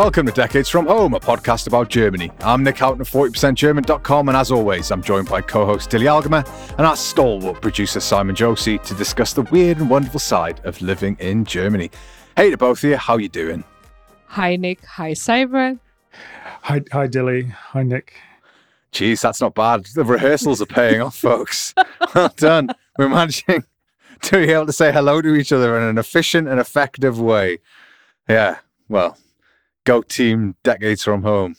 Welcome to Decades from Home, a podcast about Germany. I'm Nic Houghton of 40%German.com, and as always, I'm joined by co host Dili Algemer and our stalwart producer Simon Josie to discuss the weird and wonderful side of living in Germany. Hey to both of you, how you doing? Hi, Nic. Hi, Simon. Hi, hi, Dili. Hi, Nic. Jeez, that's not bad. The rehearsals are paying off, folks. Well done. We're managing to be able to say hello to each other in an efficient and effective way. Yeah, well, go team decades from home.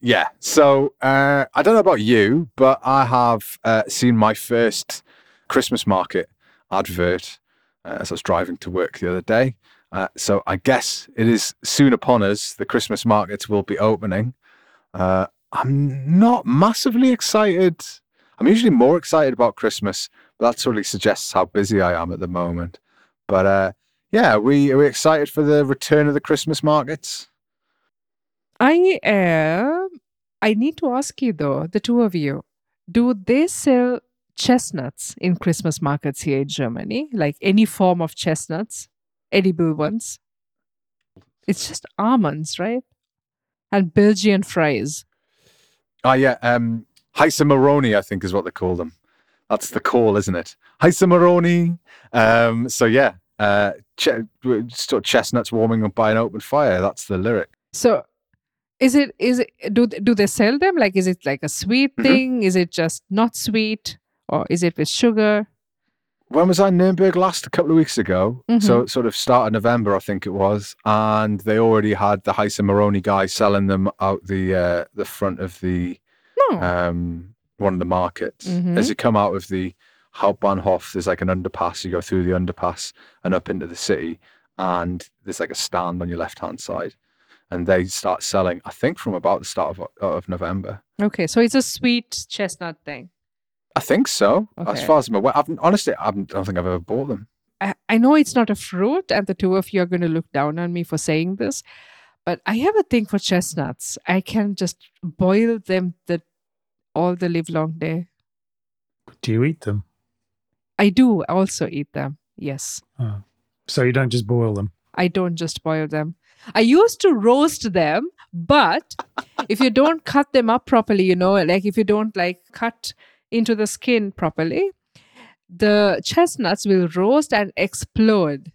Yeah, so uh, I don't know about you, but I have uh, seen my first Christmas market advert uh, as I was driving to work the other day. Uh, so I guess it is soon upon us. The Christmas markets will be opening. Uh, I'm not massively excited. I'm usually more excited about Christmas, but that of suggests how busy I am at the moment. But uh, yeah, are we are we excited for the return of the Christmas markets? I am. I need to ask you though, the two of you, do they sell chestnuts in Christmas markets here in Germany? Like any form of chestnuts, edible ones? It's just almonds, right? And Belgian fries. Oh yeah, um, Heiße Maroni, I think is what they call them. That's the call, isn't it? Heiße Maroni. Um, so yeah, uh, ch- chestnuts warming up by an open fire. That's the lyric. So is it is it do do they sell them like is it like a sweet Mhm. thing is it just not sweet or is it with sugar When was I in Nuremberg last? A couple of weeks ago. Mm-hmm. So sort of start of November, I think it was, and they already had the Heiße Maroni guy selling them out the uh, the front of the no um, one of the markets. Mhm. As you come out of the Hauptbahnhof, there's like an underpass. You go through the underpass and up into the city, and there's like a stand on your left hand side, and they start selling. I think from about the start of uh, of November. okay so it's a sweet chestnut thing I think so. As far as I'm aware, I've, honestly, I haven't- I don't think I've ever bought them. I, I know it's not a fruit and the two of you are going to look down on me for saying this but i have a thing for chestnuts i can just boil them the all the live long day Do you eat them? i do also eat them yes Oh. So you don't just boil them. I don't just boil them. I used to roast them, but if you don't cut them up properly, you know, like if you don't like cut into the skin properly, the chestnuts will roast and explode.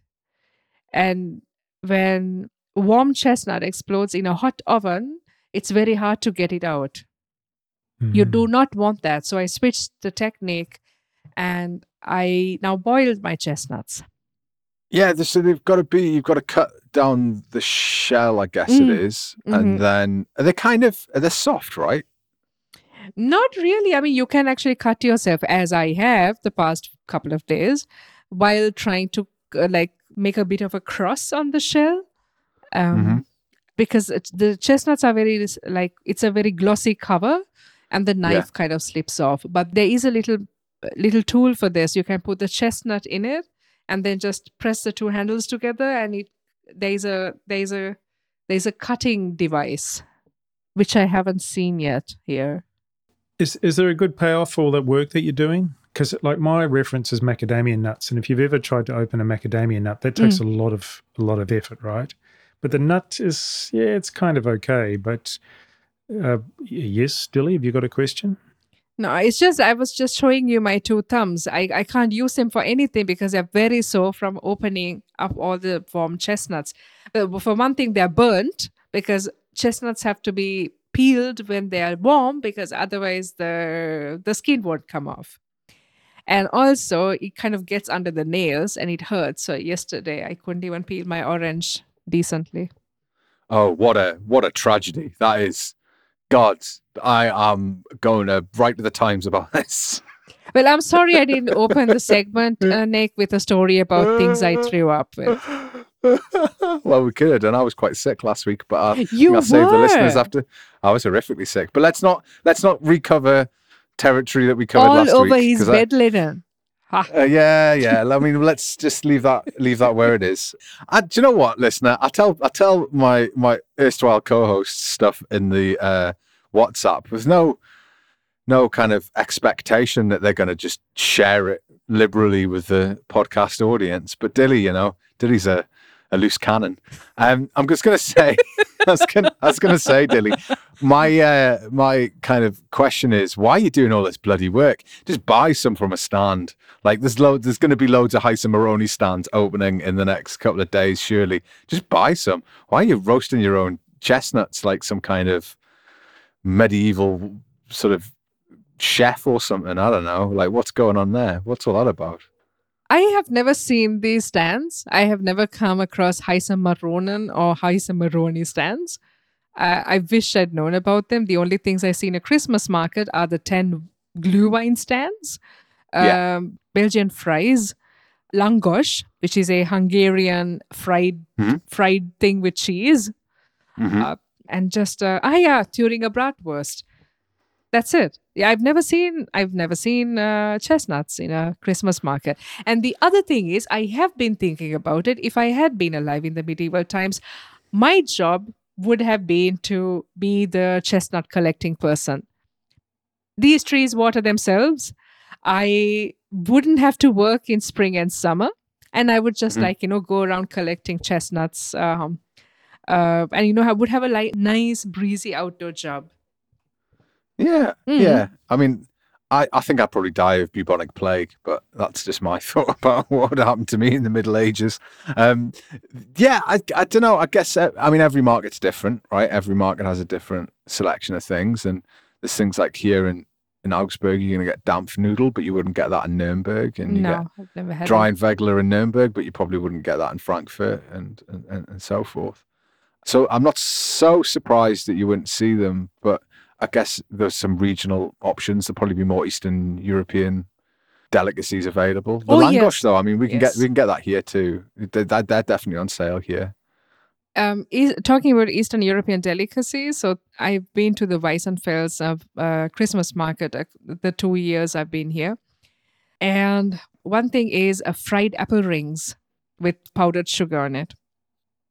And when warm chestnut explodes in a hot oven, it's very hard to get it out. You Mm. do not want that. So I switched the technique and I now boiled my chestnuts. Yeah, so they've got to be. You've got to cut down the shell, I guess Mm. it is, Mhm. and then they're they kind of they're soft, right? Not really. I mean, you can actually cut yourself as I have the past couple of days while trying to uh, like make a bit of a cross on the shell. Um, Mhm. Because the chestnuts are very like it's a very glossy cover, and the knife kind of slips off. But there is a little little tool for this. You can put the chestnut in it, and then just press the two handles together, and it there's a there's a there's a cutting device, which I haven't seen yet here. Is is there a good payoff for all that work that you're doing? Because like my reference is macadamia nuts, and if you've ever tried to open a macadamia nut, that takes a lot of a lot of effort, right? But the nut is yeah, it's kind of okay. But uh, yes, Dili, have you got a question? No, it's just I was just showing you my two thumbs. I, I can't use them for anything because they're very sore from opening up all the warm chestnuts. For one thing, they're burnt because chestnuts have to be peeled when they are warm because otherwise the the skin won't come off. And also it kind of gets under the nails and it hurts. So yesterday I couldn't even peel my orange decently. Oh, what a what a tragedy that is! God, I am going to write to the Times about this. Well, I'm sorry I didn't open the segment, uh, Nic, with a story about things I threw up with. well, we could, and I was quite sick last week, but I, You I'll save the listeners after. I was horrifically sick, but let's not let's not recover territory that we covered all last over week. his 'cause I- bed linen. Uh, yeah, yeah. I mean, let's just leave that leave that where it is. I, do you know what, listener? I tell I tell my my erstwhile co-hosts stuff in the uh, WhatsApp with no no kind of expectation that they're going to just share it liberally with the podcast audience. But Dili, you know, Dili's a a loose cannon. Um, I'm just going to say, I was was gonna say, Dili, my uh, my kind of question is, why are you doing all this bloody work? Just buy some from a stand. Like there's load, there's going to be loads of Heiße Maroni stands opening in the next couple of days, surely. Just buy some. Why are you roasting your own chestnuts like some kind of medieval sort of chef or something? I don't know. Like what's going on there? What's all that about? I have never seen these stands. I have never come across Heiße Maronen or Heiße Maroni stands. Uh, I wish I'd known about them. The only things I see in a Christmas market are the 10 Glühwein stands, um, Yeah. Belgian fries, langos, which is a Hungarian fried Mhm. fried thing with cheese, Mhm. Uh, and just uh, ah yeah, a Bratwurst. That's it. Yeah, I've never seen I've never seen uh, chestnuts in a Christmas market. And the other thing is, I have been thinking about it. If I had been alive in the medieval times, my job would have been to be the chestnut collecting person. These trees water themselves. I wouldn't have to work in spring and summer, and I would just Mhm. like you know go around collecting chestnuts. Um, uh, and you know, I would have a like nice breezy outdoor job. Yeah, Mm. yeah. I mean, I, I think I'd probably die of bubonic plague, but that's just my thought about what would happen to me in the Middle Ages. Um, yeah, I, I don't know. I guess, uh, I mean, every market's different, right? Every market has a different selection of things. And there's things like here in, in Augsburg, you're going to get damp noodle, but you wouldn't get that in Nuremberg. And you get No, I've never had. dry it. and Vegler in Nuremberg, but you probably wouldn't get that in Frankfurt and, and, and so forth. So I'm not so surprised that you wouldn't see them, but I guess there's some regional options. There'll probably be more Eastern European delicacies available. The Oh, langosh, yes. though, I mean, we can Yes. get we can get that here too. They're, they're definitely on sale here. um, is, talking about Eastern European delicacies, so I've been to the Weissenfels of uh, Christmas market uh, the two years I've been here, and one thing is a fried apple rings with powdered sugar on it.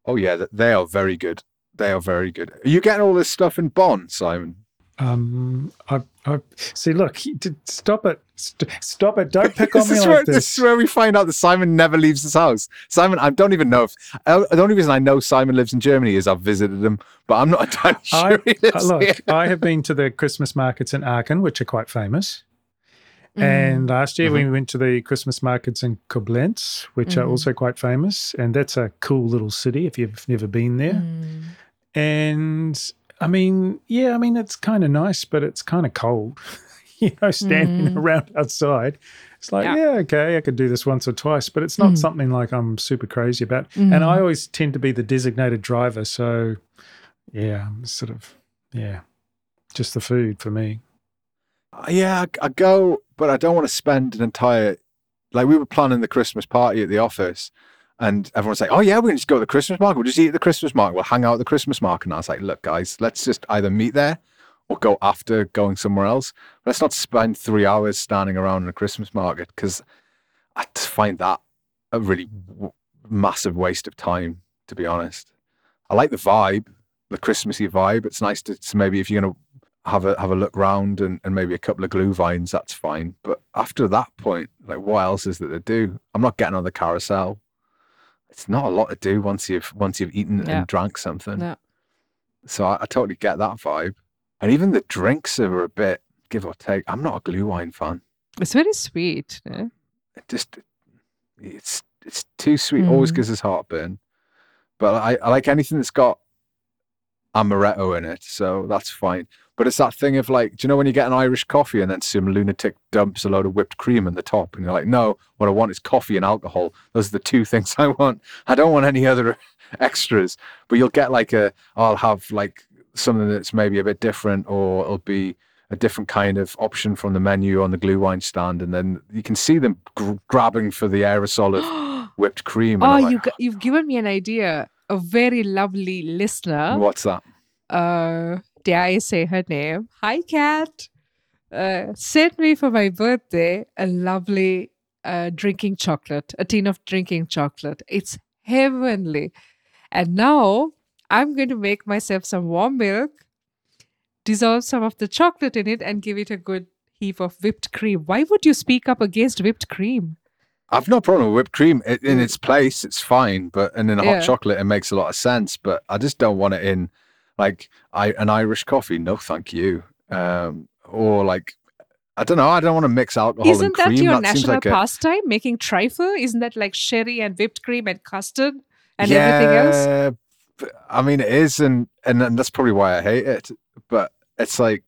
Oh yeah, they are very good. They are very good. Are you getting all this stuff in Bonn, Simon? Um, I, I see. Look, stop it, St- stop it! Don't pick on me like where, this. this is where we find out that Simon never leaves his house. Simon, I don't even know if uh, the only reason I know Simon lives in Germany is I've visited him, but I'm not entirely I- sure he lives look, here. I have been to the Christmas markets in Aachen, which are quite famous. Mm. And last year we Mhm. went to the Christmas markets in Koblenz, which are Mhm. also quite famous. And that's a cool little city if you've never been there. Mm. And I mean, yeah, I mean, it's kind of nice, but it's kind of cold, you know, standing Mhm. around outside. It's like, Yeah. yeah. okay, I could do this once or twice, but it's not Mhm. something like I'm super crazy about. And I Mhm. always tend to be the designated driver. So, yeah, I'm sort of, yeah, just the food for me. Uh, Yeah, I, go, but I don't want to spend an entire. Like we were planning the Christmas party at the office, and everyone's like, "Oh yeah, we can just go to the Christmas market. We'll just eat at the Christmas market. We'll hang out at the Christmas market." And I was like, "Look, guys, let's just either meet there or go after going somewhere else. Let's not spend three hours standing around in a Christmas market because I just find that a really w- massive waste of time. To be honest, I like the vibe, the Christmassy vibe. It's nice to, to maybe if you're gonna have a have a look round and, and maybe a couple of Glühweins, that's fine. But after that point, like what else is there to do? I'm not getting on the carousel. It's not a lot to do once you've once you've eaten Yeah. and drank something. Yeah. So I, I totally get that vibe. And even the drinks are a bit give or take. I'm not a Glühwein fan. It's very sweet. It just it's it's too sweet. Always Mm. gives us heartburn. But I, I like anything that's got amaretto in it, so that's fine. But it's that thing of like, do you know when you get an Irish coffee and then some lunatic dumps a load of whipped cream in the top, and you're like, no, what I want is coffee and alcohol. Those are the two things I want. I don't want any other extras. But you'll get like a, I'll have like something that's maybe a bit different, or it'll be a different kind of option from the menu on the Glühwein stand, and then you can see them gr- grabbing for the aerosol of whipped cream. oh, I'm you like, g- you've given me an idea. A very lovely listener. what's that? uh dare I say her name? Hi Cat. Uh sent me for my birthday a lovely uh drinking chocolate, a tin of drinking chocolate. It's heavenly. And now I'm going to make myself some warm milk, dissolve some of the chocolate in it, and give it a good heap of whipped cream. Why would you speak up against whipped cream? I've no problem with whipped cream in its place. It's fine, but and in a hot Yeah. chocolate, it makes a lot of sense. But I just don't want it in like I an Irish coffee, no, thank you. Um, or like I don't know, I don't want to mix alcohol Isn't and that your that national like a, pastime? Making trifle? Isn't that like sherry and whipped cream and custard and everything else? Yeah, I mean, it is, and, and and that's probably why I hate it. But it's like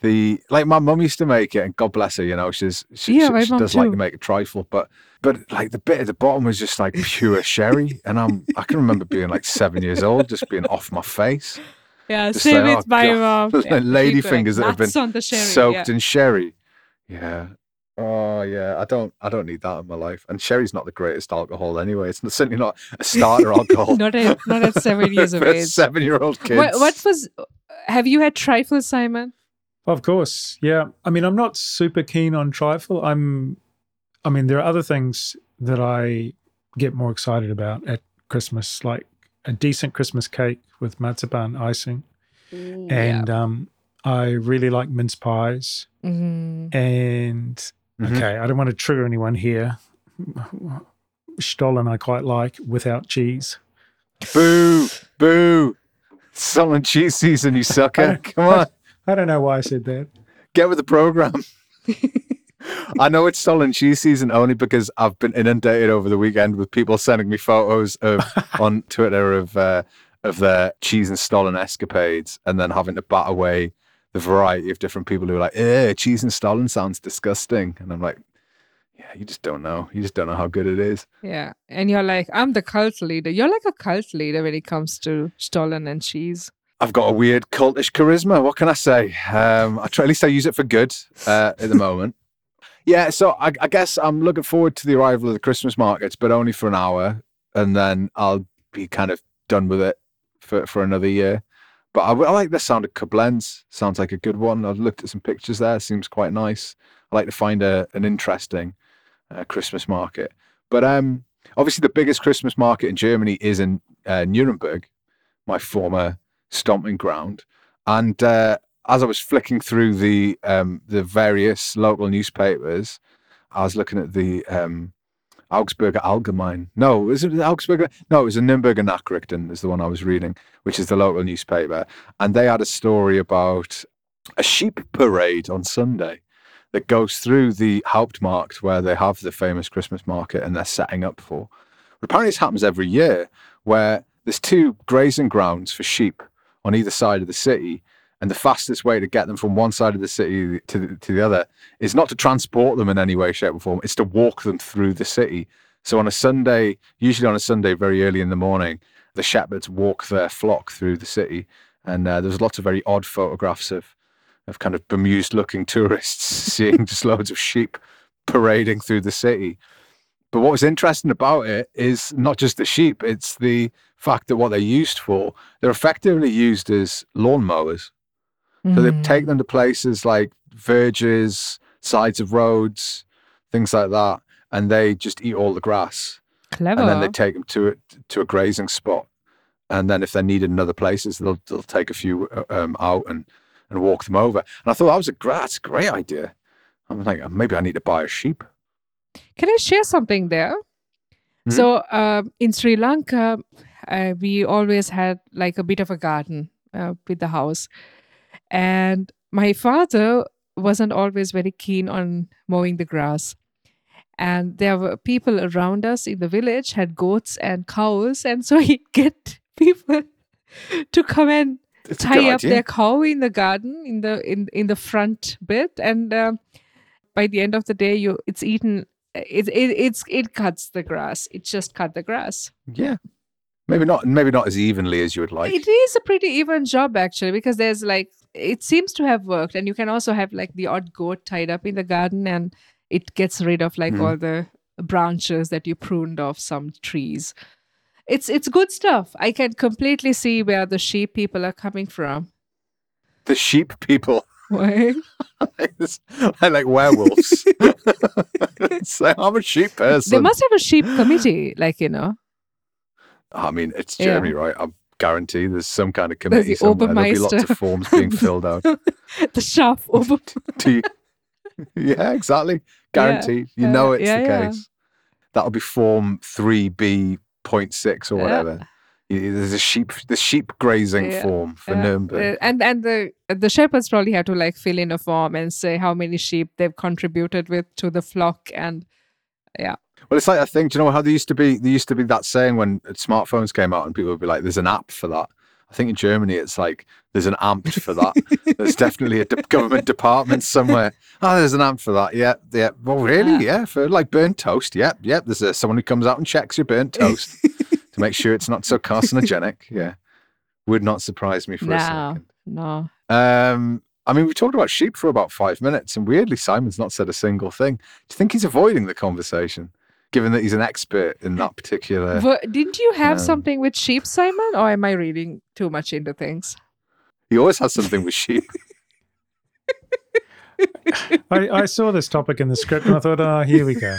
the like my mum used to make it, and God bless her, you know, she's she, Yeah, she, she does like to make a trifle, but but like the bit at the bottom was just like pure sherry, and I'm I can remember being like seven years old, just being off my face, Yeah, Just same like, with oh, my God. mom. Yeah, lady she'd be like, fingers that have been nuts on the sherry. soaked yeah. in sherry. Yeah. Oh yeah, I don't I don't need that in my life. And sherry's not the greatest alcohol anyway. It's certainly not a starter alcohol. not at not at seven years of age. seven year old kids. What, what was? Have you had trifle, Simon? Of course, yeah. I mean, I'm not super keen on trifle. I'm, I mean, there are other things that I get more excited about at Christmas, like a decent Christmas cake with marzipan icing, and um, I really like mince pies. Mhm. And Mhm. okay, I don't want to trigger anyone here. Stollen, I quite like without cheese. Boo, boo. Salt and cheese season, you sucker. Come on, I don't know why I said that. get with the program. I know it's stolen cheese season only because I've been inundated over the weekend with people sending me photos of on Twitter of uh, of their cheese and stollen escapades, and then having to bat away the variety of different people who are like, "Eh, cheese and stollen sounds disgusting," and I'm like, "Yeah, you just don't know. You just don't know how good it is." Yeah, and you're like, I'm the cult leader. You're like a cult leader when it comes to Stollen and cheese. I've got a weird cultish charisma. What can I say? Um, I try at least I use it for good uh, at the moment. Yeah, so I, I guess I'm looking forward to the arrival of the Christmas markets, but only for an hour, and then I'll be kind of done with it for, for another year. But I, I like the sound of Koblenz. Sounds like a good one. I've looked at some pictures there. Seems quite nice. I like to find a, an interesting uh, Christmas market. But um, obviously, the biggest Christmas market in Germany is in uh, Nuremberg, my former stomping ground. And uh, as I was flicking through the um, the various local newspapers, I was looking at the um, Augsburger Allgemein. No, is it Augsburger? No, it was the Nürnberger Nachrichten is the one I was reading, which is the local newspaper. And they had a story about a sheep parade on Sunday that goes through the Hauptmarkt where they have the famous Christmas market and they're setting up for. Apparently, this happens every year where there's two grazing grounds for sheep on either side of the city. And the fastest way to get them from one side of the city to the, to the other is not to transport them in any way, shape, or form. It's to walk them through the city. So on a Sunday, usually on a Sunday, very early in the morning, the shepherds walk their flock through the city. And uh, there's lots of very odd photographs of of kind of bemused looking tourists seeing just loads of sheep parading through the city. But what was interesting about it is not just the sheep, it's the fact that what they're used for, they're effectively used as lawnmowers. So they Mm. take them to places like verges, sides of roads, things like that, and they just eat all the grass. clever. And then they take them to a, to a grazing spot. And then if they're needed in other places, they'll they'll take a few uh, um, out and, and walk them over. And I thought that was a great, great idea. I'm like, maybe I need to buy a sheep. Can I share something there? Mhm. So um, in Sri Lanka, uh, we always had like a bit of a garden uh, with the house, and my father wasn't always very keen on mowing the grass. And there were people around us in the village had goats and cows, and so he'd get people to come and tie up idea. their cow in the garden in the in in the front bit and um, by the end of the day you it's eaten it, it it's it cuts the grass it just cut the grass Yeah. Maybe not maybe not as evenly as you would like. it is a pretty even job actually because there's like it seems to have worked and you can also have like the odd goat tied up in the garden and it gets rid of like Mhm. all the branches that you pruned off some trees it's it's good stuff i can completely see where the sheep people are coming from The sheep people. Why? I like werewolves. I'm a sheep person. They must have a sheep committee, like you know. I mean, it's Yeah. Germany, right? I guarantee there's some kind of There's committee the somewhere. There'll be lots of forms being filled out. the chef you- yeah, exactly. Guaranteed. you uh, know it's yeah, the yeah. case. That'll be form 3B.6 or whatever. There's a sheep, the sheep grazing Yeah, form for Nuremberg. and and the the shepherds probably have to like fill in a form and say how many sheep they've contributed with to the flock and Well, it's like I think. Do you know how there used to be? There used to be that saying when smartphones came out, and people would be like, "There's an app for that." I think in Germany, it's like there's an Amt for that. there's definitely a de- government department somewhere. Oh, there's an Amt for that. Yeah, yeah. Well, really? Yeah, for like burnt toast. Yep, yep. There's a, someone who comes out and checks your burnt toast to make sure it's not so carcinogenic. Yeah, would not surprise me for a no second. no Um, I mean, we talked about sheep for about five minutes, and weirdly, Simon's not said a single thing. Do you think he's avoiding the conversation, given that he's an expert in that particular? Wa- didn't you have um, something with sheep simon or am i reading too much into things He always has something with sheep. I, I saw this topic in the script and I thought, oh, here we go.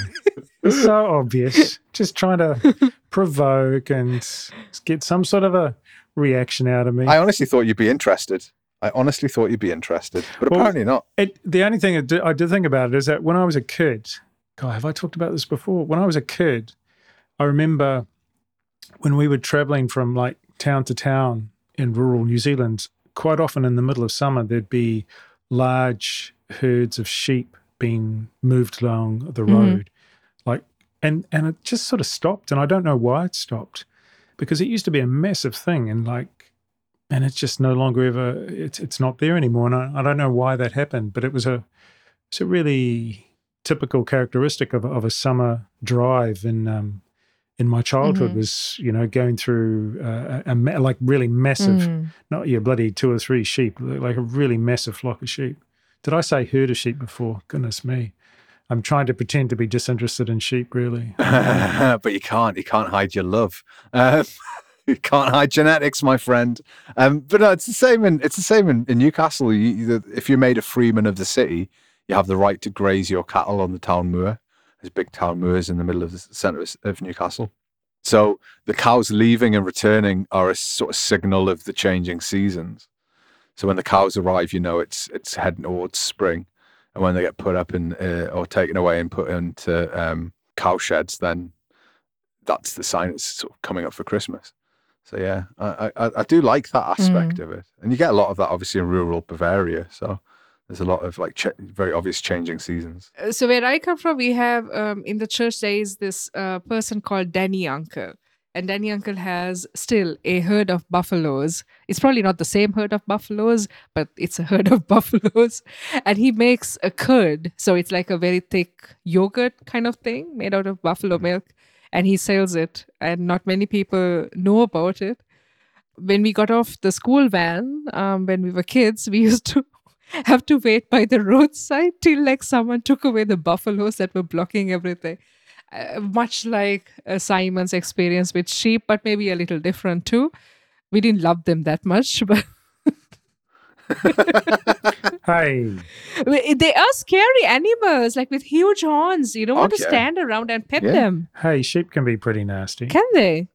It's so obvious. Just trying to provoke and get some sort of a reaction out of me. I honestly thought you'd be interested. I honestly thought you'd be interested, but Well- apparently not. It, the only thing I did, I did think about it is that when I was a kid, God, have I talked about this before? When I was a kid, I remember when we were traveling from like town to town in rural New Zealand, quite often in the middle of summer, there'd be large herds of sheep being moved along the Mhm. road. Like, and, and it just sort of stopped. And I don't know why it stopped because it used to be a massive thing. And like, and it's just no longer ever, it's, it's not there anymore. And I, I don't know why that happened, but it was a, it's a really typical characteristic of, of a summer drive in um, in my childhood Mhm. was you know going through uh, a, a like really massive Mm. not your bloody two or three sheep like a really massive flock of sheep did i say herd of sheep before goodness me i'm trying to pretend to be disinterested in sheep really but you can't. You can't hide your love. Um, you can't hide genetics, my friend. Um, but no, it's the same. In it's the same in, in Newcastle. You, you, if you're made a freeman of the city, you have the right to graze your cattle on the town moor. There's big town moors in the middle of the centre of, Newcastle. So the cows leaving and returning are a sort of signal of the changing seasons. So when the cows arrive, you know it's it's heading towards spring, and when they get put up and uh, or taken away and put into um, cow sheds, then that's the sign it's sort of coming up for Christmas. So yeah, I I, I do like that aspect of it, and you get a lot of that obviously in rural Bavaria. So there's a lot of like ch- very obvious changing seasons. Uh, so where I come from, we have um, in the church there is this uh, person called Danny Uncle, and Danny Uncle has still a herd of buffaloes. It's probably not the same herd of buffaloes, but it's a herd of buffaloes, and he makes a curd. So it's like a very thick yogurt kind of thing made out of buffalo milk, and he sells it, and not many people know about it. When we got off the school van, um, when we were kids, we used to have to wait by the roadside till like someone took away the buffaloes that were blocking everything. Uh, much like uh, Simon's experience with sheep, but maybe a little different too. We didn't love them that much, but hey they are scary animals, like with huge horns. You don't want to stand around and pet Yeah. them, hey sheep can be pretty nasty can they?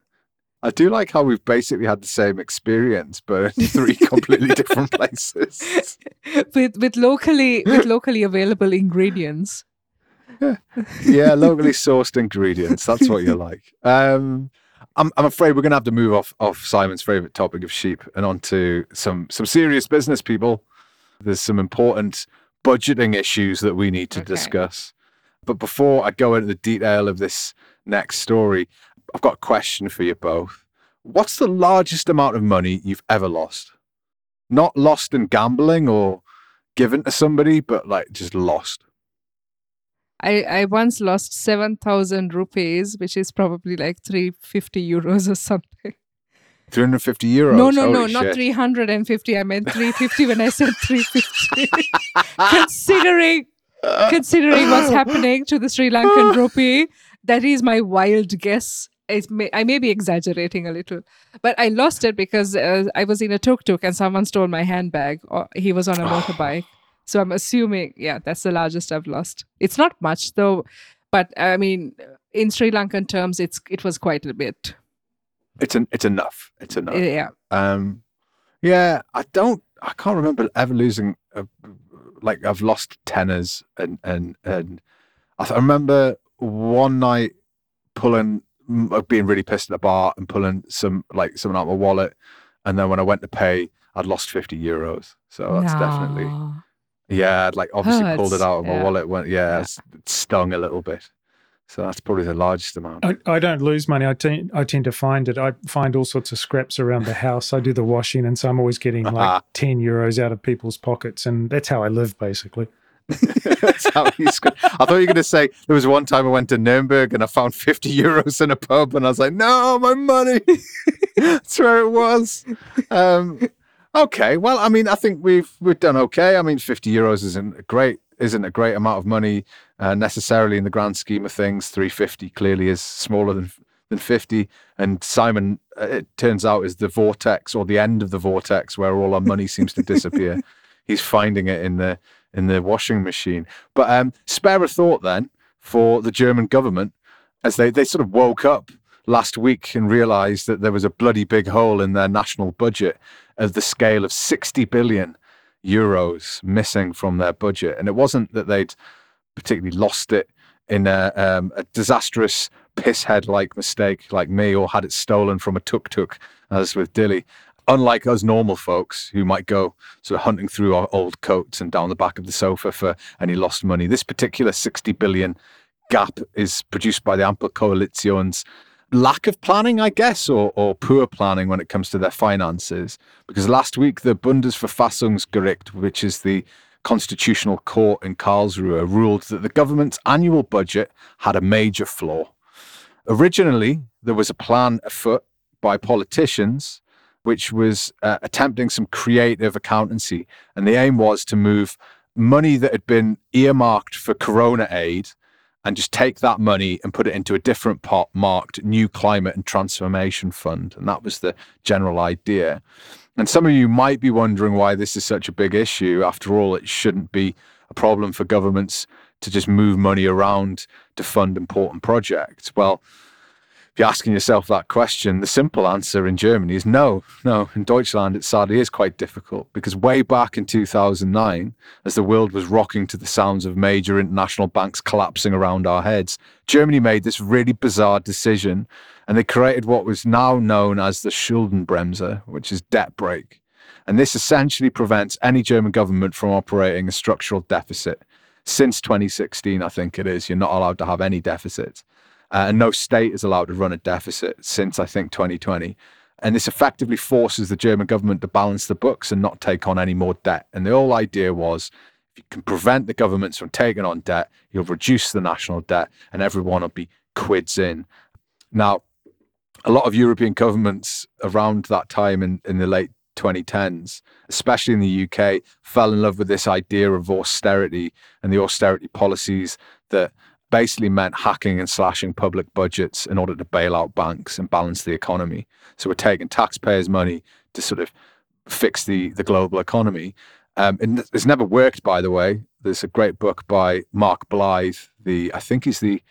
I do like how we've basically had the same experience, but in three completely different places. with with locally with locally available ingredients. yeah, locally sourced ingredients. That's what you're like. Um, I'm, I'm afraid we're going to have to move off off Simon's favorite topic of sheep and onto some some serious business people. There's some important budgeting issues that we need to Okay. discuss. But before I go into the detail of this next story, I've got a question for you both. What's the largest amount of money you've ever lost? Not lost in gambling or given to somebody, but like just lost. I, I once lost 7,000 rupees, which is probably like 350 euros or something. 350 euros. no, no, no, Holy not 350. I meant 350 when I said 350. considering considering what's happening to the Sri Lankan rupee, that is my wild guess. It may, I may be exaggerating a little, but I lost it because uh, I was in a tuk tuk and someone stole my handbag, or he was on a motorbike. So I'm assuming, yeah, that's the largest I've lost. It's not much though, but I mean, in Sri Lankan terms, it's it was quite a bit. It's an, it's enough. It's enough. Yeah, Um, yeah, I don't. I can't remember ever losing. A, like I've lost tenors and and and I, th- I remember one night pulling being really pissed at the bar and pulling some like something out of my wallet, and then when I went to pay, I'd lost fifty euros. So that's definitely yeah. I'd like obviously pulled it out of my wallet. Went yeah, Yeah. it stung a little bit. So that's probably the largest amount. I, I don't lose money. I tend, I tend to find it. I find all sorts of scraps around the house. I do the washing, and so I'm always getting like 10 euros out of people's pockets. And that's how I live, basically. That's how sc- I thought you were going to say there was one time I went to Nuremberg and I found 50 euros in a pub and I was like, no, my money. That's where it was. Um, okay. Well, I mean, I think we've we've done okay. I mean, 50 euros isn't a great isn't a great amount of money uh, necessarily in the grand scheme of things. 350 clearly is smaller than than 50. And Simon, uh, it turns out, is the vortex or the end of the vortex where all our money seems to disappear. He's finding it in the in the washing machine. But um, spare a thought then for the German government as they, they sort of woke up last week and realized that there was a bloody big hole in their national budget of the scale of 60 billion euros missing from their budget. And it wasn't that they'd particularly lost it in a, um, a disastrous pisshead like mistake like me or had it stolen from a tuk tuk, as with Dili. Unlike us normal folks who might go sort of hunting through our old coats and down the back of the sofa for any lost money, this particular 60 billion gap is produced by the Ampel Coalition's lack of planning, I guess, or, or poor planning when it comes to their finances. Because last week, the Bundesverfassungsgericht, which is the constitutional court in Karlsruhe, ruled that the government's annual budget had a major flaw. Originally, there was a plan afoot by politicians which was uh, attempting some creative accountancy. And the aim was to move money that had been earmarked for corona aid and just take that money and put it into a different pot marked New Climate and Transformation Fund. And that was the general idea. And some of you might be wondering why this is such a big issue. After all, it shouldn't be a problem for governments to just move money around to fund important projects. Well, if you're asking yourself that question, the simple answer in Germany is no. No, in Deutschland, it sadly is quite difficult because way back in 2009, as the world was rocking to the sounds of major international banks collapsing around our heads, Germany made this really bizarre decision and they created what was now known as the Schuldenbremse, which is debt brake. And this essentially prevents any German government from operating a structural deficit. Since 2016, I think it is, you're not allowed to have any deficits. Uh, and no state is allowed to run a deficit since I think 2020. And this effectively forces the German government to balance the books and not take on any more debt. And the whole idea was if you can prevent the governments from taking on debt, you'll reduce the national debt and everyone will be quids in. Now, a lot of European governments around that time in, in the late 2010s, especially in the UK, fell in love with this idea of austerity and the austerity policies that basically meant hacking and slashing public budgets in order to bail out banks and balance the economy. So we're taking taxpayers' money to sort of fix the the global economy. Um, and it's never worked, by the way. There's a great book by Mark Blyth, the I think he's the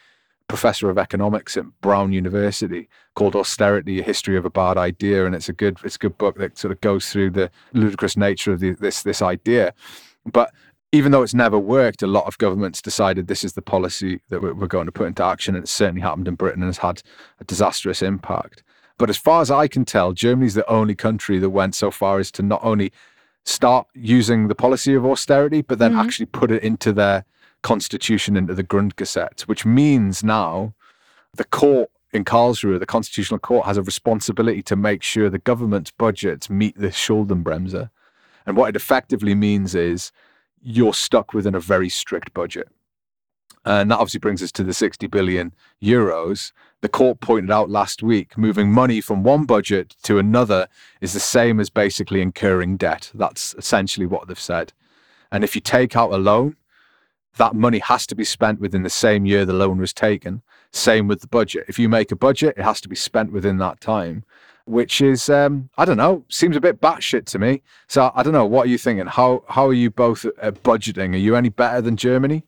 professor of economics at Brown University, called "Austerity: A History of a Bad Idea," and it's a good it's a good book that sort of goes through the ludicrous nature of the, this this idea. But even though it's never worked, a lot of governments decided this is the policy that we're going to put into action, and it's certainly happened in Britain and has had a disastrous impact. But as far as I can tell, Germany's the only country that went so far as to not only start using the policy of austerity, but then Mhm. actually put it into their constitution, into the Grundgesetz, which means now the court in Karlsruhe, the constitutional court, has a responsibility to make sure the government's budgets meet the Schuldenbremse. And what it effectively means is you're stuck within a very strict budget. And that obviously brings us to the 60 billion euros. The court pointed out last week moving money from one budget to another is the same as basically incurring debt. That's essentially what they've said. And if you take out a loan, that money has to be spent within the same year the loan was taken. Same with the budget. If you make a budget, it has to be spent within that time, which is, um, I don't know, seems a bit batshit to me. So I don't know. What are you thinking? How how are you both at budgeting? Are you any better than Germany?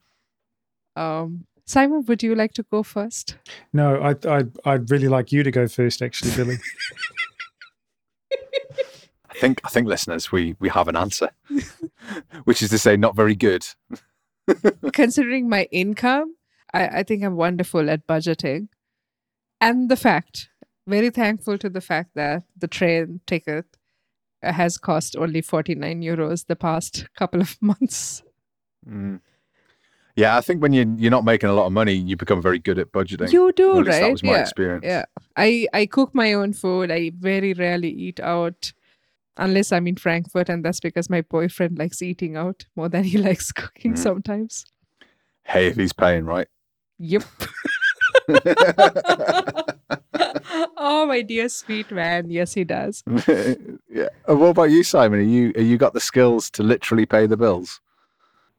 Um, Simon, would you like to go first? No, I, I, I'd really like you to go first, actually, Dili. I think I think listeners, we we have an answer, which is to say, not very good. Considering my income, I, I think I'm wonderful at budgeting. and the fact, very thankful to the fact that the train ticket has cost only 49 euros the past couple of months. Mm. Yeah, I think when you you're not making a lot of money, you become very good at budgeting. You do, right? That was my yeah. experience. Yeah. I, I cook my own food. I very rarely eat out unless I'm in Frankfurt, and that's because my boyfriend likes eating out more than he likes cooking Mm. sometimes. Hey, if he's paying, right? Yep. my dear sweet man. Yes, he does. yeah. What about you, Simon? Are you are you got the skills to literally pay the bills?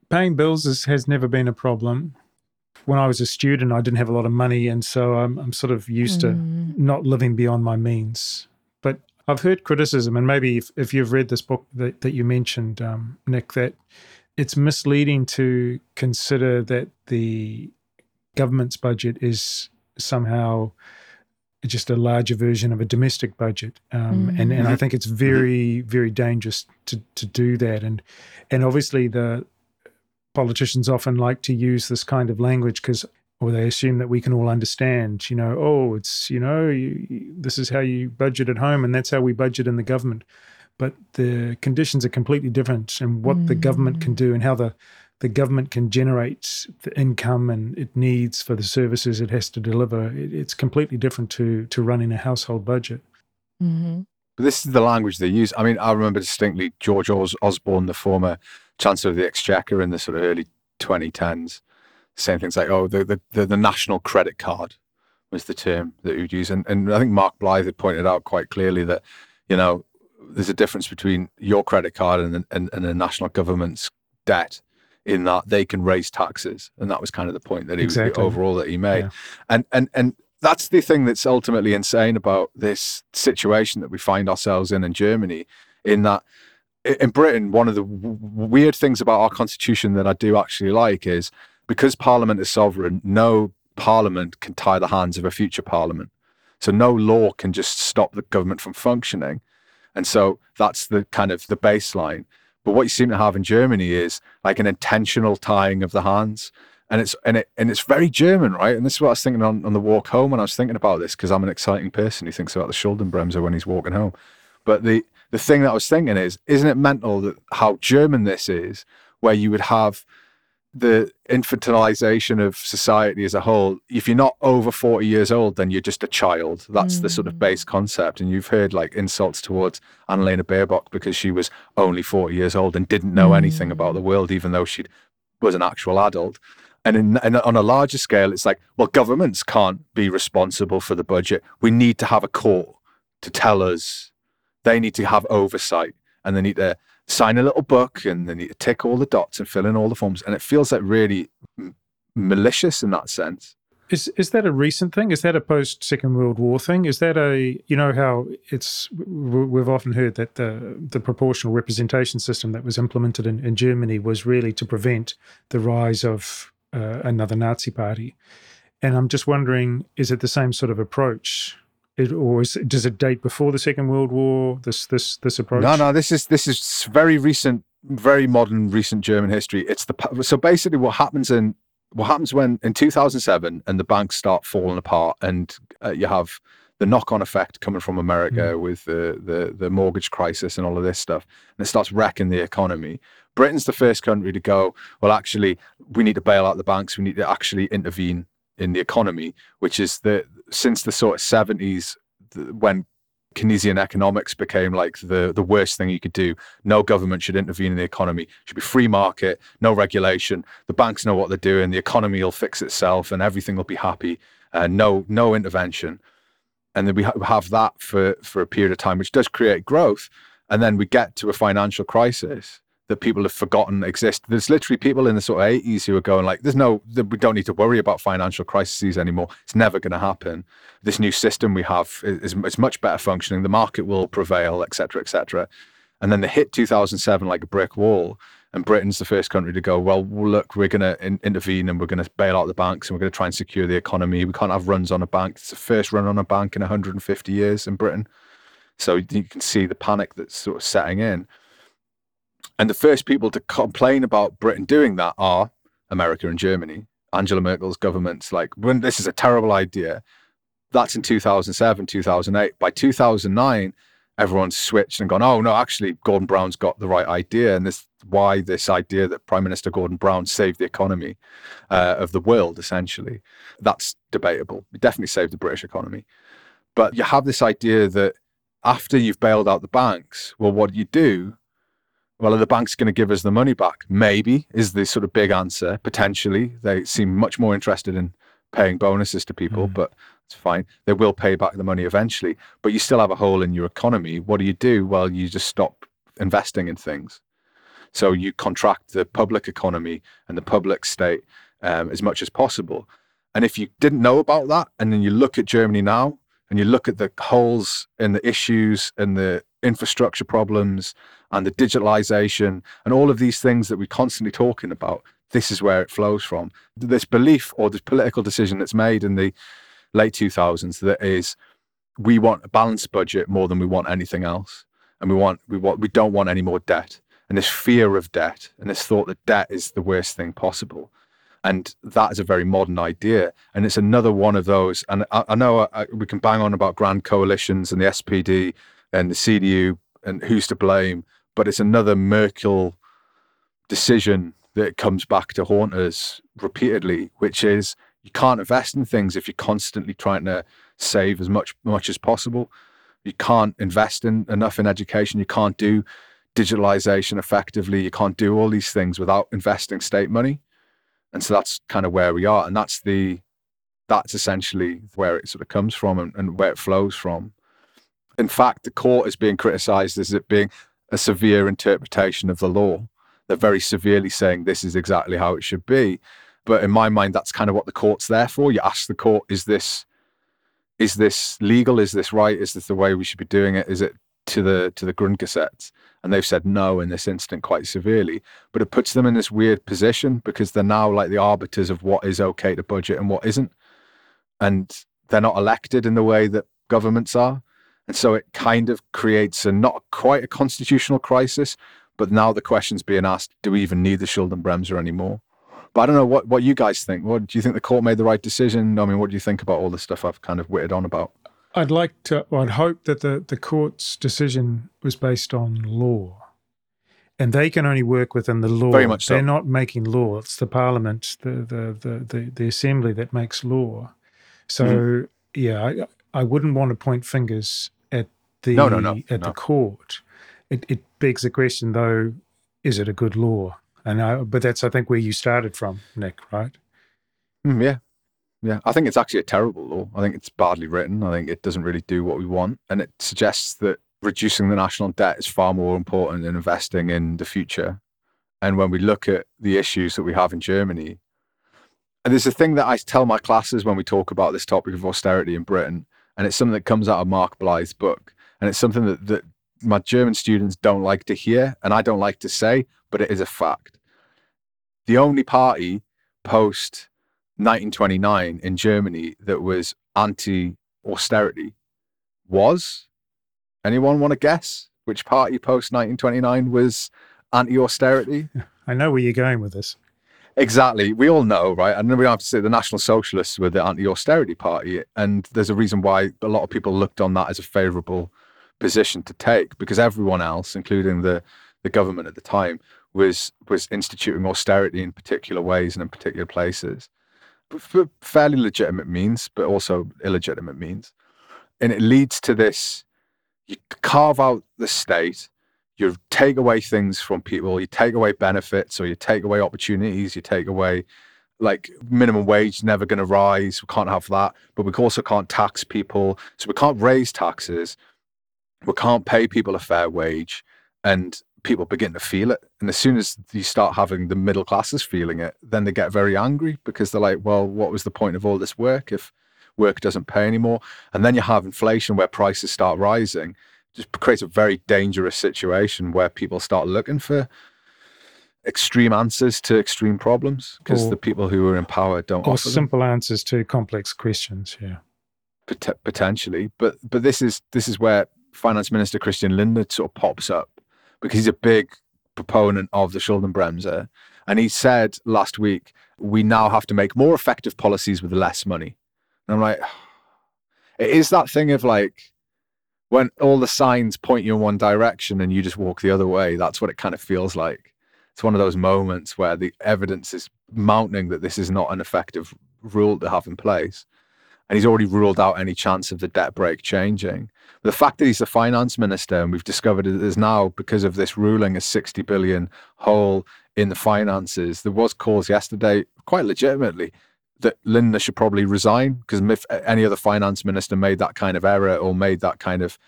Paying bills is, has never been a problem. When I was a student, I didn't have a lot of money, and so I'm, I'm sort of used to Mm. not living beyond my means. But I've heard criticism, and maybe if, if you've read this book that, that you mentioned, um, Nic, that it's misleading to consider that the government's budget is somehow just a larger version of a domestic budget. Um, and, and I think it's very, very dangerous to, to do that. And, and obviously, the politicians often like to use this kind of language because or they assume that we can all understand, you know, oh, it's, you know, you, you- this is how you budget at home and that's how we budget in the government. But the conditions are completely different and what the government can do and how the, the government can generate the income and it needs for the services it has to deliver. It, it's completely different to, to running a household budget. Mhm. But this is the language they use. I mean, I remember distinctly George Os- Osborne, the former Chancellor of the Exchequer in the sort of early 2010s, saying things like, "Oh, the the, the, the national credit card." Was the term that he would use, and and I think Mark Blyth had pointed out quite clearly that, you know, there's a difference between your credit card and and, and the national government's debt, in that they can raise taxes, and that was kind of the point that he Exactly. overall that he made, Yeah. and and and that's the thing that's ultimately insane about this situation that we find ourselves in in Germany, in that in Britain, one of the w- weird things about our constitution that I do actually like is because Parliament is sovereign, no Parliament can tie the hands of a future Parliament. So no law can just stop the government from functioning. And so that's the kind of the baseline. But what you seem to have in Germany is like an intentional tying of the hands. And it's and it and it's very German, right? And this is what I was thinking on, on the walk home when I was thinking about this, because I'm an exciting person who thinks about the Schuldenbremse when he's walking home. But the the thing that I was thinking is, isn't it mental that how German this is, where you would have the infantilization of society as a whole. If you're not over 40 years old, then you're just a child. That's the sort of mm. base concept. And you've heard like insults towards Annalena Baerbock because she was only 40 years old and didn't know anything about the mm. world, even though she was an actual adult. And, in, and on a larger scale, it's like, well, governments can't be responsible for the budget. We need to have a court to tell us. They need to have oversight and they need to sign a little book and then you tick all the dots and fill in all the forms. And it feels like really m- malicious in that sense. Is is that a recent thing? Is that a post Second World War thing? Is that a you know how it's we've often heard that the the proportional representation system that was implemented in, in Germany was really to prevent the rise of uh, another Nazi party, and I'm just wondering, is it the same sort of approach, it, or is, does it date before the Second World War? This this this approach? No, no, this is this is very recent, very modern, recent German history. It's the so basically what happens in what happens when in 2007 and the banks start falling apart and uh, you have the knock-on effect coming from America with the, the the mortgage crisis and all of this stuff, and it starts wrecking the economy. Britain's the first country to go. Well, actually, we need to bail out the banks. We need to actually intervene in the economy, which is that since the sort of 70s when Keynesian economics became like the the worst thing you could do. No government should intervene in the economy. Should be free market, no regulation. The banks know what they're doing. The economy will fix itself, and everything will be happy. Uh, no no intervention, and then we ha- have that for for a period of time, which does create growth. And then we get to a financial crisis that people have forgotten exist. There's literally people in the sort of 80s who are going like, "There's no, we don't need to worry about financial crises anymore. It's never going to happen. This new system we have is, is much better functioning. The market will prevail, etc., etc." And then they hit 2007 like a brick wall, and Britain's the first country to go, "Well, look, we're going to in- intervene and we're going to bail out the banks and we're going to try and secure the economy. We can't have runs on a bank. It's the first run on a bank in 150 years in Britain." So you can see the panic that's sort of setting in. And the first people to complain about Britain doing that are America and Germany. Angela Merkel's government's like, this is a terrible idea. That's in 2007, 2008. By 2009, everyone's switched and gone, oh, no, actually, Gordon Brown's got the right idea. And this why this idea that Prime Minister Gordon Brown saved the economy uh, of the world, essentially. That's debatable. It definitely saved the British economy. But you have this idea that after you've bailed out the banks, well, what do you do? Well, are the banks going to give us the money back? Maybe is the sort of big answer. Potentially, they seem much more interested in paying bonuses to people, mm. but it's fine. They will pay back the money eventually, but you still have a hole in your economy. What do you do? Well, you just stop investing in things. So you contract the public economy and the public state um, as much as possible. And if you didn't know about that, and then you look at Germany now, and you look at the holes and the issues and the infrastructure problems and the digitalization and all of these things that we're constantly talking about, this is where it flows from. This belief or this political decision that's made in the late 2000s that is we want a balanced budget more than we want anything else. And we want we want we don't want any more debt. And this fear of debt and this thought that debt is the worst thing possible and that is a very modern idea and it's another one of those and i, I know I, uh, we can bang on about grand coalitions and the spd and the cdu and who's to blame but it's another merkel decision that comes back to haunt us repeatedly which is you can't invest in things if you're constantly trying to save as much much as possible. You can't invest in enough in education. You can't do digitalization effectively. You can't do all these things without investing state money. And so that's kind of where we are. And that's the that's essentially where it sort of comes from and, and where it flows from. In fact, the court is being criticized as it being a severe interpretation of the law. They're very severely saying this is exactly how it should be. But in my mind, that's kind of what the court's there for. You ask the court, is this is this legal? Is this right? Is this the way we should be doing it? Is it to the to the Grundgesetz? And they've said no in this instant quite severely. But it puts them in this weird position because they're now like the arbiters of what is okay to budget and what isn't. And they're not elected in the way that governments are. And so it kind of creates a not quite a constitutional crisis, but now the question's being asked, do we even need the Schuldenbremse anymore? But I don't know what, what you guys think. What do you think the court made the right decision? I mean, what do you think about all the stuff I've kind of witted on about? I'd like to, I'd hope that the, the court's decision was based on law. And they can only work within the law. Very much so. They're not making law. It's the parliament, the the the the, the assembly that makes law. So mm. yeah, I, I wouldn't want to point fingers at the no, no, no, at the court. It, it begs the question though: Is it a good law? And I, but that's I think where you started from, Nic, right? Mm, yeah, yeah. I think it's actually a terrible law. I think it's badly written. I think it doesn't really do what we want, and it suggests that reducing the national debt is far more important than investing in the future. And when we look at the issues that we have in Germany, and there's a thing that I tell my classes when we talk about this topic of austerity in Britain, and it's something that comes out of Mark Blyth's book, and it's something that, that my German students don't like to hear, and I don't like to say, but it is a fact the only party post 1929 in Germany that was anti austerity was. Anyone want to guess which party post 1929 was anti austerity? I know where you're going with this. Exactly. We all know, right? And then we have to say the National Socialists were the anti austerity party. And there's a reason why a lot of people looked on that as a favorable position to take because everyone else, including the, the government at the time, was was instituting austerity in particular ways and in particular places for fairly legitimate means, but also illegitimate means. And it leads to this you carve out the state, you take away things from people, you take away benefits or you take away opportunities, you take away like minimum wage never going to rise. We can't have that, but we also can't tax people. So we can't raise taxes. We can't pay people a fair wage. And people begin to feel it. And as soon as you start having the middle classes feeling it, then they get very angry because they're like, well, what was the point of all this work if work doesn't pay anymore? And then you have inflation where prices start rising. It just creates a very dangerous situation where people start looking for extreme answers to extreme problems because the people who are in power don't or offer simple them. answers to complex questions. Yeah, Pot- potentially, but but this is this is where Finance Minister Christian Lindner sort of pops up because he's a big proponent of the Schuldenbremse. And he said last week, we now have to make more effective policies with less money. And I'm like, it is that thing of like when all the signs point you in one direction and you just walk the other way. That's what it kind of feels like. It's one of those moments where the evidence is mounting that this is not an effective rule to have in place. And he's already ruled out any chance of the debt break changing. The fact that he's the finance minister, and we've discovered that there's now, because of this ruling, a 60 billion hole in the finances, there was calls yesterday, quite legitimately, that Lindner should probably resign because if any other finance minister made that kind of error or made that kind of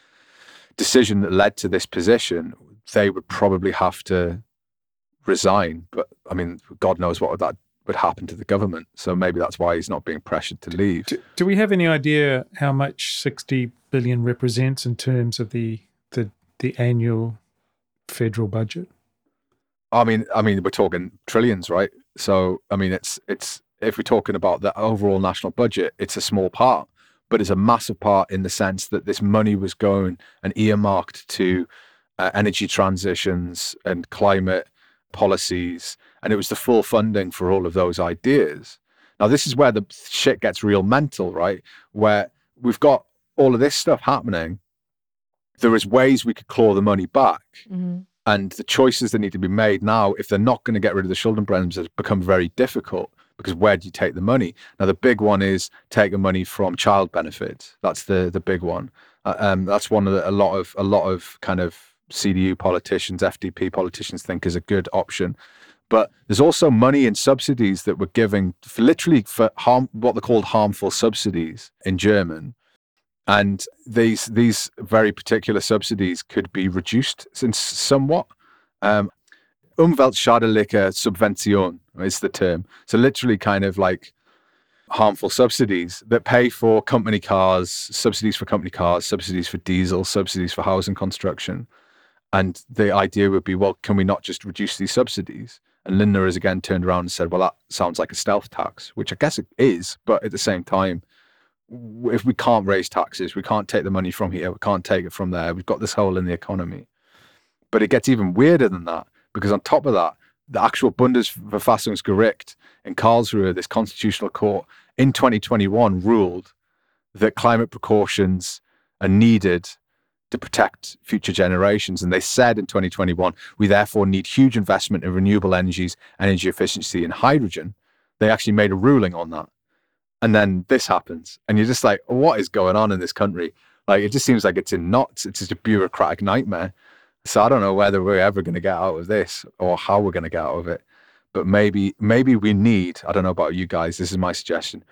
decision that led to this position, they would probably have to resign. But I mean, God knows what that would happen to the government. So maybe that's why he's not being pressured to leave. Do, do we have any idea how much 60 billion represents in terms of the the, the annual federal budget? I mean, I mean, we're talking trillions, right? So, I mean, it's it's if we're talking about the overall national budget, it's a small part, but it's a massive part in the sense that this money was going and earmarked to uh, energy transitions and climate policies, and it was the full funding for all of those ideas. Now, this is where the shit gets real mental, right? Where we've got all of this stuff happening. There is ways we could claw the money back. Mm-hmm. And the choices that need to be made now, if they're not going to get rid of the Schuldenbremse, has become very difficult because where do you take the money? Now, the big one is taking money from child benefits. That's the the big one. Uh, um, that's one of the, a lot of a lot of kind of CDU politicians, FDP politicians think is a good option. But there's also money and subsidies that we're giving for literally for harm, what they're called harmful subsidies in German. And these these very particular subsidies could be reduced since somewhat. Um, Subvention is the term. So literally kind of like harmful subsidies that pay for company cars, subsidies for company cars, subsidies for diesel, subsidies for housing construction. And the idea would be, well, can we not just reduce these subsidies? And Lindner has again turned around and said, well, that sounds like a stealth tax, which I guess it is. But at the same time, if we can't raise taxes, we can't take the money from here, we can't take it from there. We've got this hole in the economy. But it gets even weirder than that because on top of that, the actual Bundesverfassungsgericht in Karlsruhe, this constitutional court, in 2021 ruled that climate precautions are needed to protect future generations. And they said in 2021, we therefore need huge investment in renewable energies, energy efficiency, and hydrogen. They actually made a ruling on that. And then this happens. And you're just like, what is going on in this country? Like, it just seems like it's in knots. It's just a bureaucratic nightmare. So I don't know whether we're ever going to get out of this or how we're going to get out of it. But maybe, maybe we need, I don't know about you guys, this is my suggestion.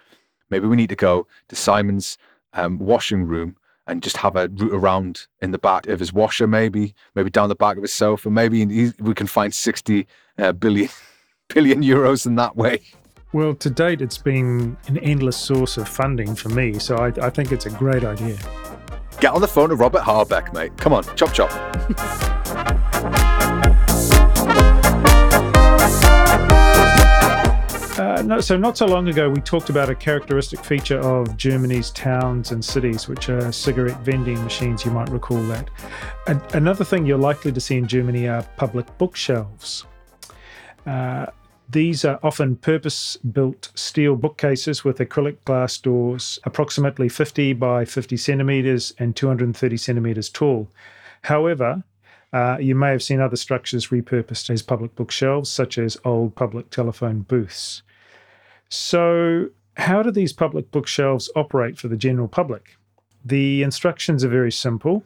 Maybe we need to go to Simon's um, washing room and just have a route around in the back of his washer, maybe, maybe down the back of his sofa. Maybe he, we can find 60 uh, billion, billion euros in that way. Well, to date, it's been an endless source of funding for me. So I, I think it's a great idea. Get on the phone to Robert Habeck, mate. Come on, chop chop. Uh, no, so not so long ago, we talked about a characteristic feature of Germany's towns and cities, which are cigarette vending machines. You might recall that. another thing you're likely to see in Germany are public bookshelves. Uh, these are often purpose built steel bookcases with acrylic glass doors, approximately 50 by 50 centimeters and 230 centimeters tall. However, uh, you may have seen other structures repurposed as public bookshelves, such as old public telephone booths. So, how do these public bookshelves operate for the general public? The instructions are very simple.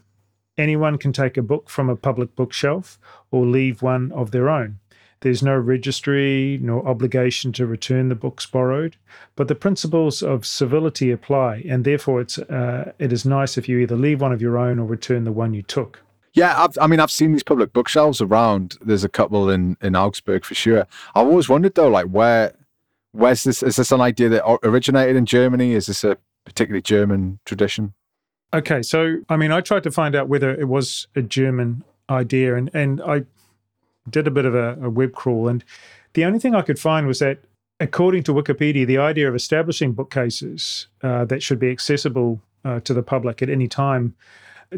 Anyone can take a book from a public bookshelf or leave one of their own. There's no registry nor obligation to return the books borrowed, but the principles of civility apply, and therefore it's uh, it is nice if you either leave one of your own or return the one you took. Yeah, I've, i mean, I've seen these public bookshelves around. There's a couple in in Augsburg for sure. I've always wondered though, like where where's this? Is this an idea that originated in Germany? Is this a particularly German tradition? Okay, so I mean, I tried to find out whether it was a German idea, and and I did a bit of a, a web crawl, and the only thing I could find was that, according to Wikipedia, the idea of establishing bookcases uh, that should be accessible uh, to the public at any time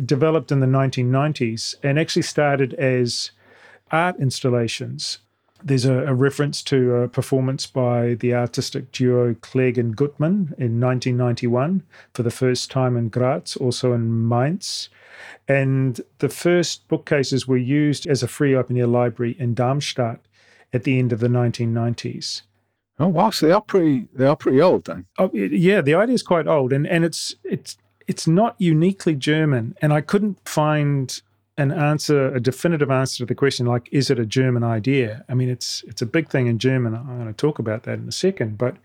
developed in the 1990s and actually started as art installations. There's a, a, reference to a performance by the artistic duo Clegg and Guttmann in 1991 for the first time in Graz, also in Mainz. And the first bookcases were used as a free open air library in Darmstadt at the end of the 1990s. Oh wow! So they are pretty they are pretty old then. Oh yeah, the idea is quite old, and and it's it's it's not uniquely German, and I couldn't find an answer, a definitive answer to the question like, is it a German idea? I mean, it's it's a big thing in German. I'm going to talk about that in a second, but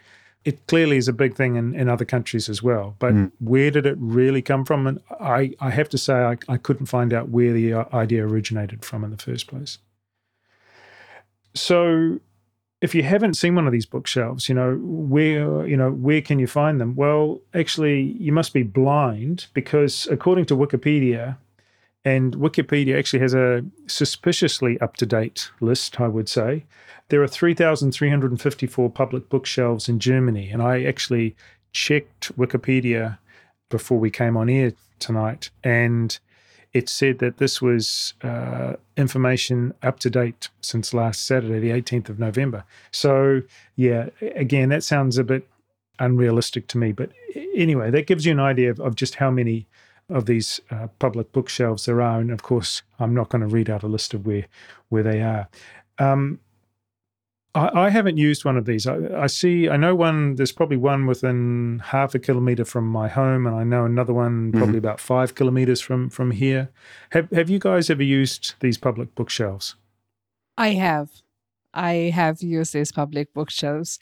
it clearly is a big thing in, in other countries as well. But mm. where did it really come from? And I, I have to say, I, I couldn't find out where the uh, idea originated from in the first place. So if you haven't seen one of these bookshelves, you know, where, you know, where can you find them? Well, actually, you must be blind because according to Wikipedia, and Wikipedia actually has a suspiciously up to date list, I would say. There are 3,354 public bookshelves in Germany. And I actually checked Wikipedia before we came on air tonight. And it said that this was uh, information up to date since last Saturday, the 18th of November. So, yeah, again, that sounds a bit unrealistic to me. But anyway, that gives you an idea of, of just how many of these uh, public bookshelves there are. And of course, I'm not going to read out a list of where where they are. Um, I, I, haven't used one of these. I, I, see. I know one. There's probably one within half a kilometer from my home, and I know another one probably mm-hmm. about five kilometers from from here. Have Have you guys ever used these public bookshelves? I have. I have used these public bookshelves.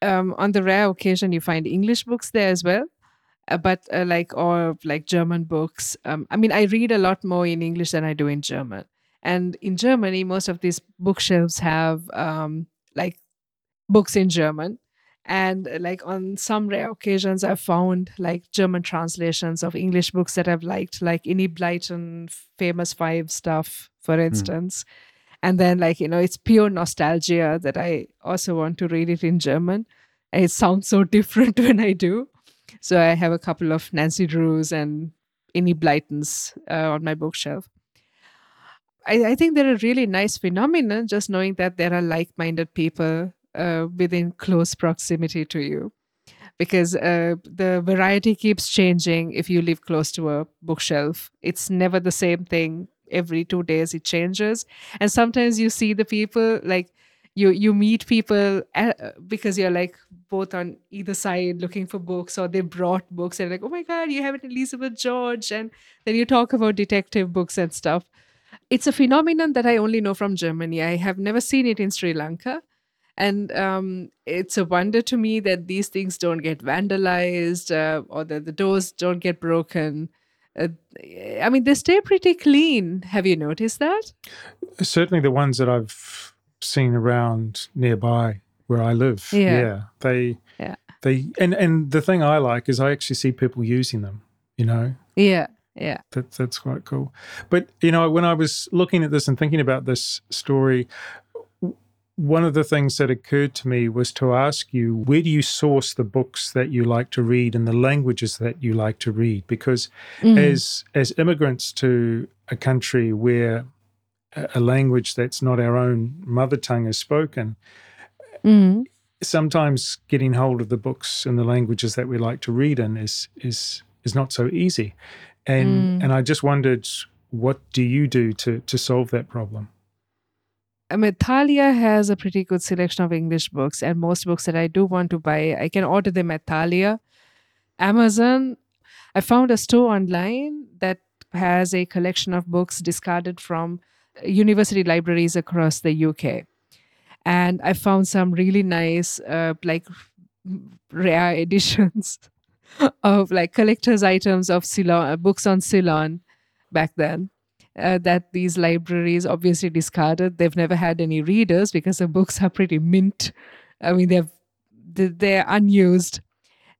Um, on the rare occasion you find English books there as well, uh, but uh, like or like German books. Um, I mean, I read a lot more in English than I do in German. And in Germany, most of these bookshelves have um, like books in German. And like on some rare occasions, I've found like German translations of English books that I've liked, like Enid Blyton, famous five stuff, for hmm. instance. Mm. And then, like, you know, it's pure nostalgia that I also want to read it in German. And it sounds so different when I do. So I have a couple of Nancy Drews and Enid Blytons uh, on my bookshelf. I, I, think they're a really nice phenomenon, just knowing that there are like minded people uh, within close proximity to you. Because uh, the variety keeps changing if you live close to a bookshelf. It's never the same thing. Every two days it changes. And sometimes you see the people like you you meet people uh, because you're like both on either side looking for books or they brought books and like oh my god you have an elizabeth george and then you talk about detective books and stuff. It's a phenomenon that i only know from germany. I have never seen it in sri lanka. And um, it's a wonder to me that these things don't get vandalized uh, or that the doors don't get broken. Uh, i mean they stay pretty clean. Have you noticed that? Certainly the ones that i've seen around nearby where I live. Yeah. yeah. They yeah. They and and the thing I like is I actually see people using them, you know. Yeah. Yeah. That that's quite cool. But you know, when I was looking at this and thinking about this story, one of the things that occurred to me was to ask you where do you source the books that you like to read and the languages that you like to read because mm. as as immigrants to a country where a language that's not our own mother tongue is spoken. Mm. Sometimes getting hold of the books and the languages that we like to read in is is is not so easy, and mm. and I just wondered, what do you do to to solve that problem? Thalia has a pretty good selection of English books, and most books that I do want to buy, I can order them at Thalia. Amazon, I found a store online that has a collection of books discarded from university libraries across the UK. And I found some really nice, uh, like rare editions of like collector's items of Ceylon, uh, books on Ceylon back then. Uh, that these libraries obviously discarded. They've never had any readers because the books are pretty mint. I mean, they're they're unused.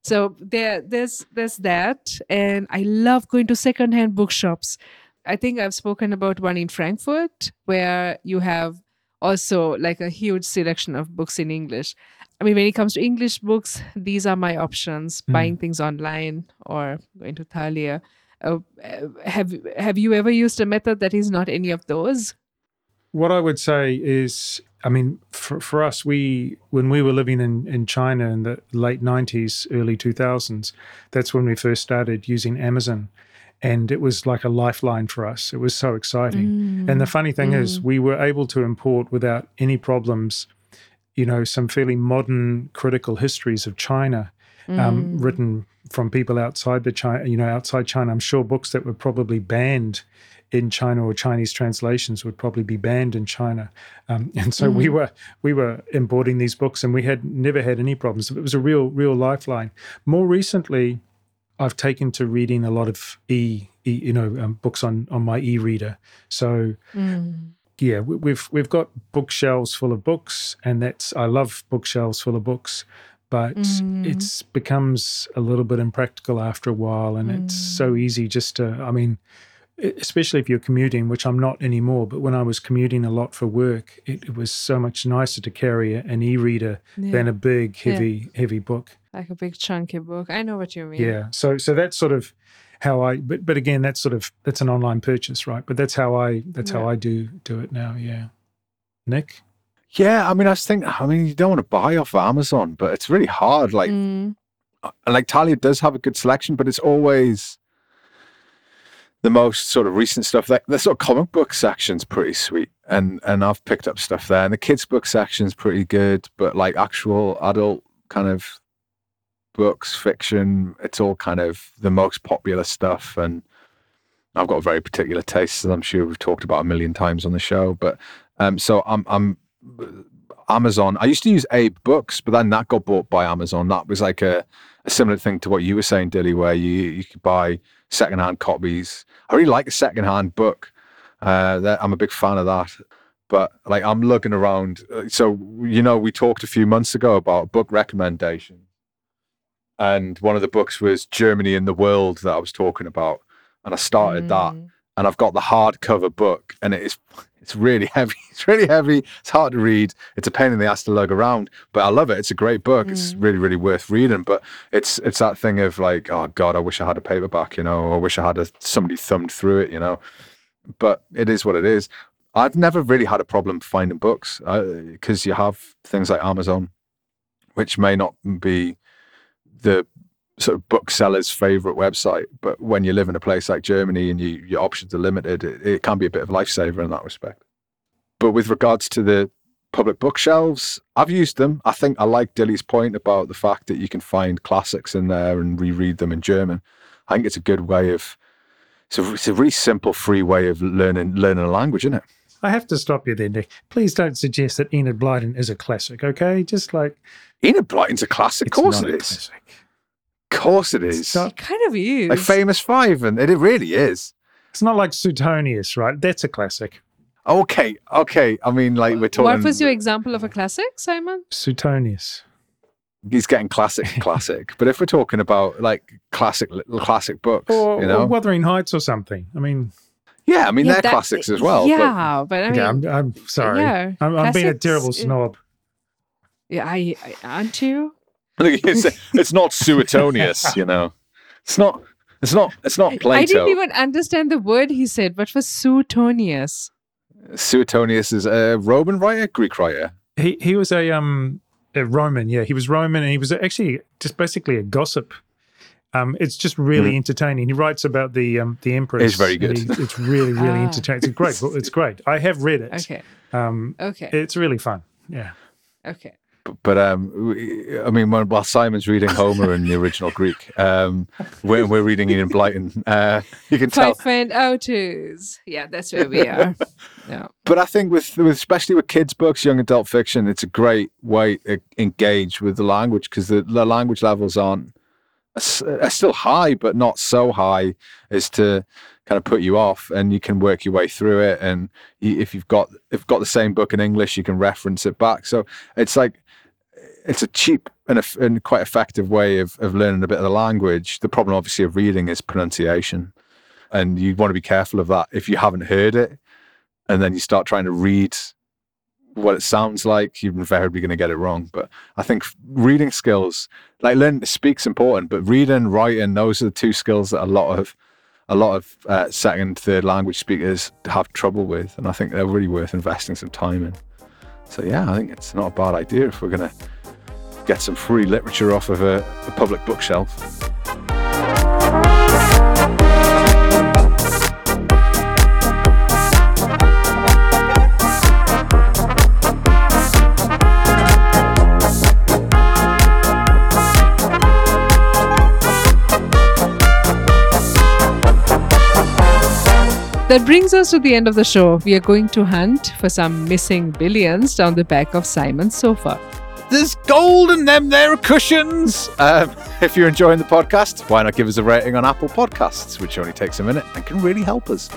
So there, there's there's that, and I love going to secondhand bookshops I think I've spoken about one in Frankfurt where you have also like a huge selection of books in English. I mean, when it comes to English books, these are my options: mm. buying things online or going to Thalia. Uh, have Have you ever used a method that is not any of those? What I would say is, I mean, for, for us, we when we were living in, in China in the late '90s, early 2000s, that's when we first started using Amazon, and it was like a lifeline for us. It was so exciting. And the funny thing is, we were able to import without any problems, you know, some fairly modern critical histories of China, um, written from people outside the China, you know, outside China. I'm sure books that were probably banned in China or Chinese translations would probably be banned in China. Um, and so we were we were importing these books, and we had never had any problems. It was a real real lifeline. More recently, I've taken to reading a lot of e, e you know um, books on on my e-reader. So mm. yeah, we, we've we've got bookshelves full of books, and that's I love bookshelves full of books. But mm. it's becomes a little bit impractical after a while, and it's mm. so easy just to. I mean, especially if you're commuting, which I'm not anymore. But when I was commuting a lot for work, it, it was so much nicer to carry an e-reader than a big, Yeah. heavy, heavy book. Like a big chunky book. I know what you mean. Yeah. So so that's sort of how I but but again that's sort of that's an online purchase, right? But that's how I that's how I do do it now, yeah. Nic? Yeah, I mean, I think I mean, you don't want to buy off Amazon, but it's really hard. Like, Mm. uh, like Thalia does have a good selection, but it's always the most sort of recent stuff. Like the sort of comic book section's pretty sweet, and and I've picked up stuff there. And the kids' book section's pretty good, but like actual adult kind of books, fiction, it's all kind of the most popular stuff. And I've got a very particular taste, as I'm sure we've talked about a million times on the show. But um, so I'm I'm Amazon. I used to use AbeBooks, but then that got bought by Amazon. That was like a, a similar thing to what you were saying, Dili, where you you could buy secondhand copies. I really like a secondhand book. Uh, that, I'm a big fan of that. But like I'm looking around. uh, So you know, we talked a few months ago about book recommendations, and one of the books was Germany in the World that I was talking about, and I started that Mm. And I've got the hardcover book, and it is it's really heavy. It's really heavy. It's hard to read. It's a pain in the ass to lug around, but I love it. It's a great book. It's mm. really really worth reading. But it's it's that thing of like, oh god, I wish I had a paperback. You know, I wish I had a, somebody thumbed through it. You know, but it is what it is. I've never really had a problem finding books uh, because you have things like Amazon, which may not be the sort of bookseller's favorite website. But when you live in a place like Germany and you, your options are limited, it, it can be a bit of a lifesaver in that respect. But with regards to the public bookshelves, I've used them. I think I like Dili's point about the fact that you can find classics in there and reread them in German. I think it's a good way of. It's a, it's a really simple, free way of learning learning a language, isn't it? I have to stop you there, Nic. Please don't suggest that Enid Blyton is a classic, okay? Just like Enid Blyton's a classic. Of course not it a is. classic. Of course it is. not- It kind of is. Like Famous Five, and it, it really is. It's not like Suetonius, right? That's a classic. Okay, okay. I mean, like we're talking. What was your example of a classic, Simon? Suetonius. He's getting classic, classic. But if we're talking about like classic, classic books, Or, you know, or Wuthering Heights or something. I mean, yeah, I mean Yeah, they're that- classics as well. Yeah, but, I mean, okay, I'm, I'm sorry. yeah, I'm, I'm being a terrible snob. yeah, I, I, aren't you? It's, it's not Suetonius, you know. It's not. It's not. It's not Plato. I didn't even understand the word he said. What was Suetonius? Suetonius is a Roman writer, Greek writer. He he was a um a Roman, yeah. He was Roman, and he was actually just basically a gossip. Um, it's just really entertaining. He writes about the um the empress. Mm. It's very good. he- it's really really Ah. entertaining. It's a great. It's great. I have read it. Okay, Um, okay, it's really fun. Yeah. okay. But, um, I mean, when, while Simon's reading Homer in the original Greek, um, we're, we're reading Enid Blyton. Uh, you can tell Five and outers. Yeah, that's where we are. Yeah. but I think with, with especially with kids' books, young adult fiction, it's a great way to engage with the language because the, the language levels aren't are uh, still high, but not so high as to kind of put you off, and you can work your way through it. And if you've got if got the same book in English, you can reference it back. So it's like it's a cheap and, eff- and quite effective way of, of learning a bit of the language. The problem, obviously, of reading is pronunciation, and you want to be careful of that if you haven't heard it, and then you start trying to read what it sounds like, you're invariably going to get it wrong. But I think reading skills, like learning to speak's important, but reading, writing, those are the two skills that a lot of a lot of uh, second, third language speakers have trouble with, and I think they're really worth investing some time in. So yeah, I think it's not a bad idea if we're going to get some free literature off of a, a public bookshelf. That brings us to the end of the show. We are going to hunt for some missing billions down the back of Simon's sofa. There's gold in them there cushions. Um, if you're enjoying the podcast, why not give us a rating on Apple Podcasts, which only takes a minute and can really help us.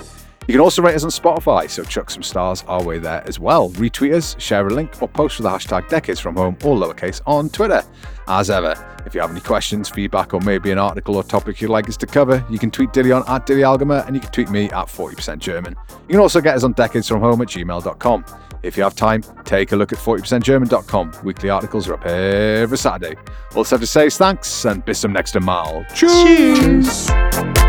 You can also rate us on Spotify, so chuck some stars our way there as well. Retweet us, share a link, or post with the hashtag Decades From Home, all lowercase, on Twitter. As ever, if you have any questions, feedback, or maybe an article or topic you'd like us to cover, you can tweet Dili on at Dili Algema, and you can tweet me at 40% German. You can also get us on decadesfromhome at gmail.com. If you have time, take a look at 40%German.com. Weekly articles are up every Saturday. All I have to say is thanks and bis zum nächsten Mal. Cheers.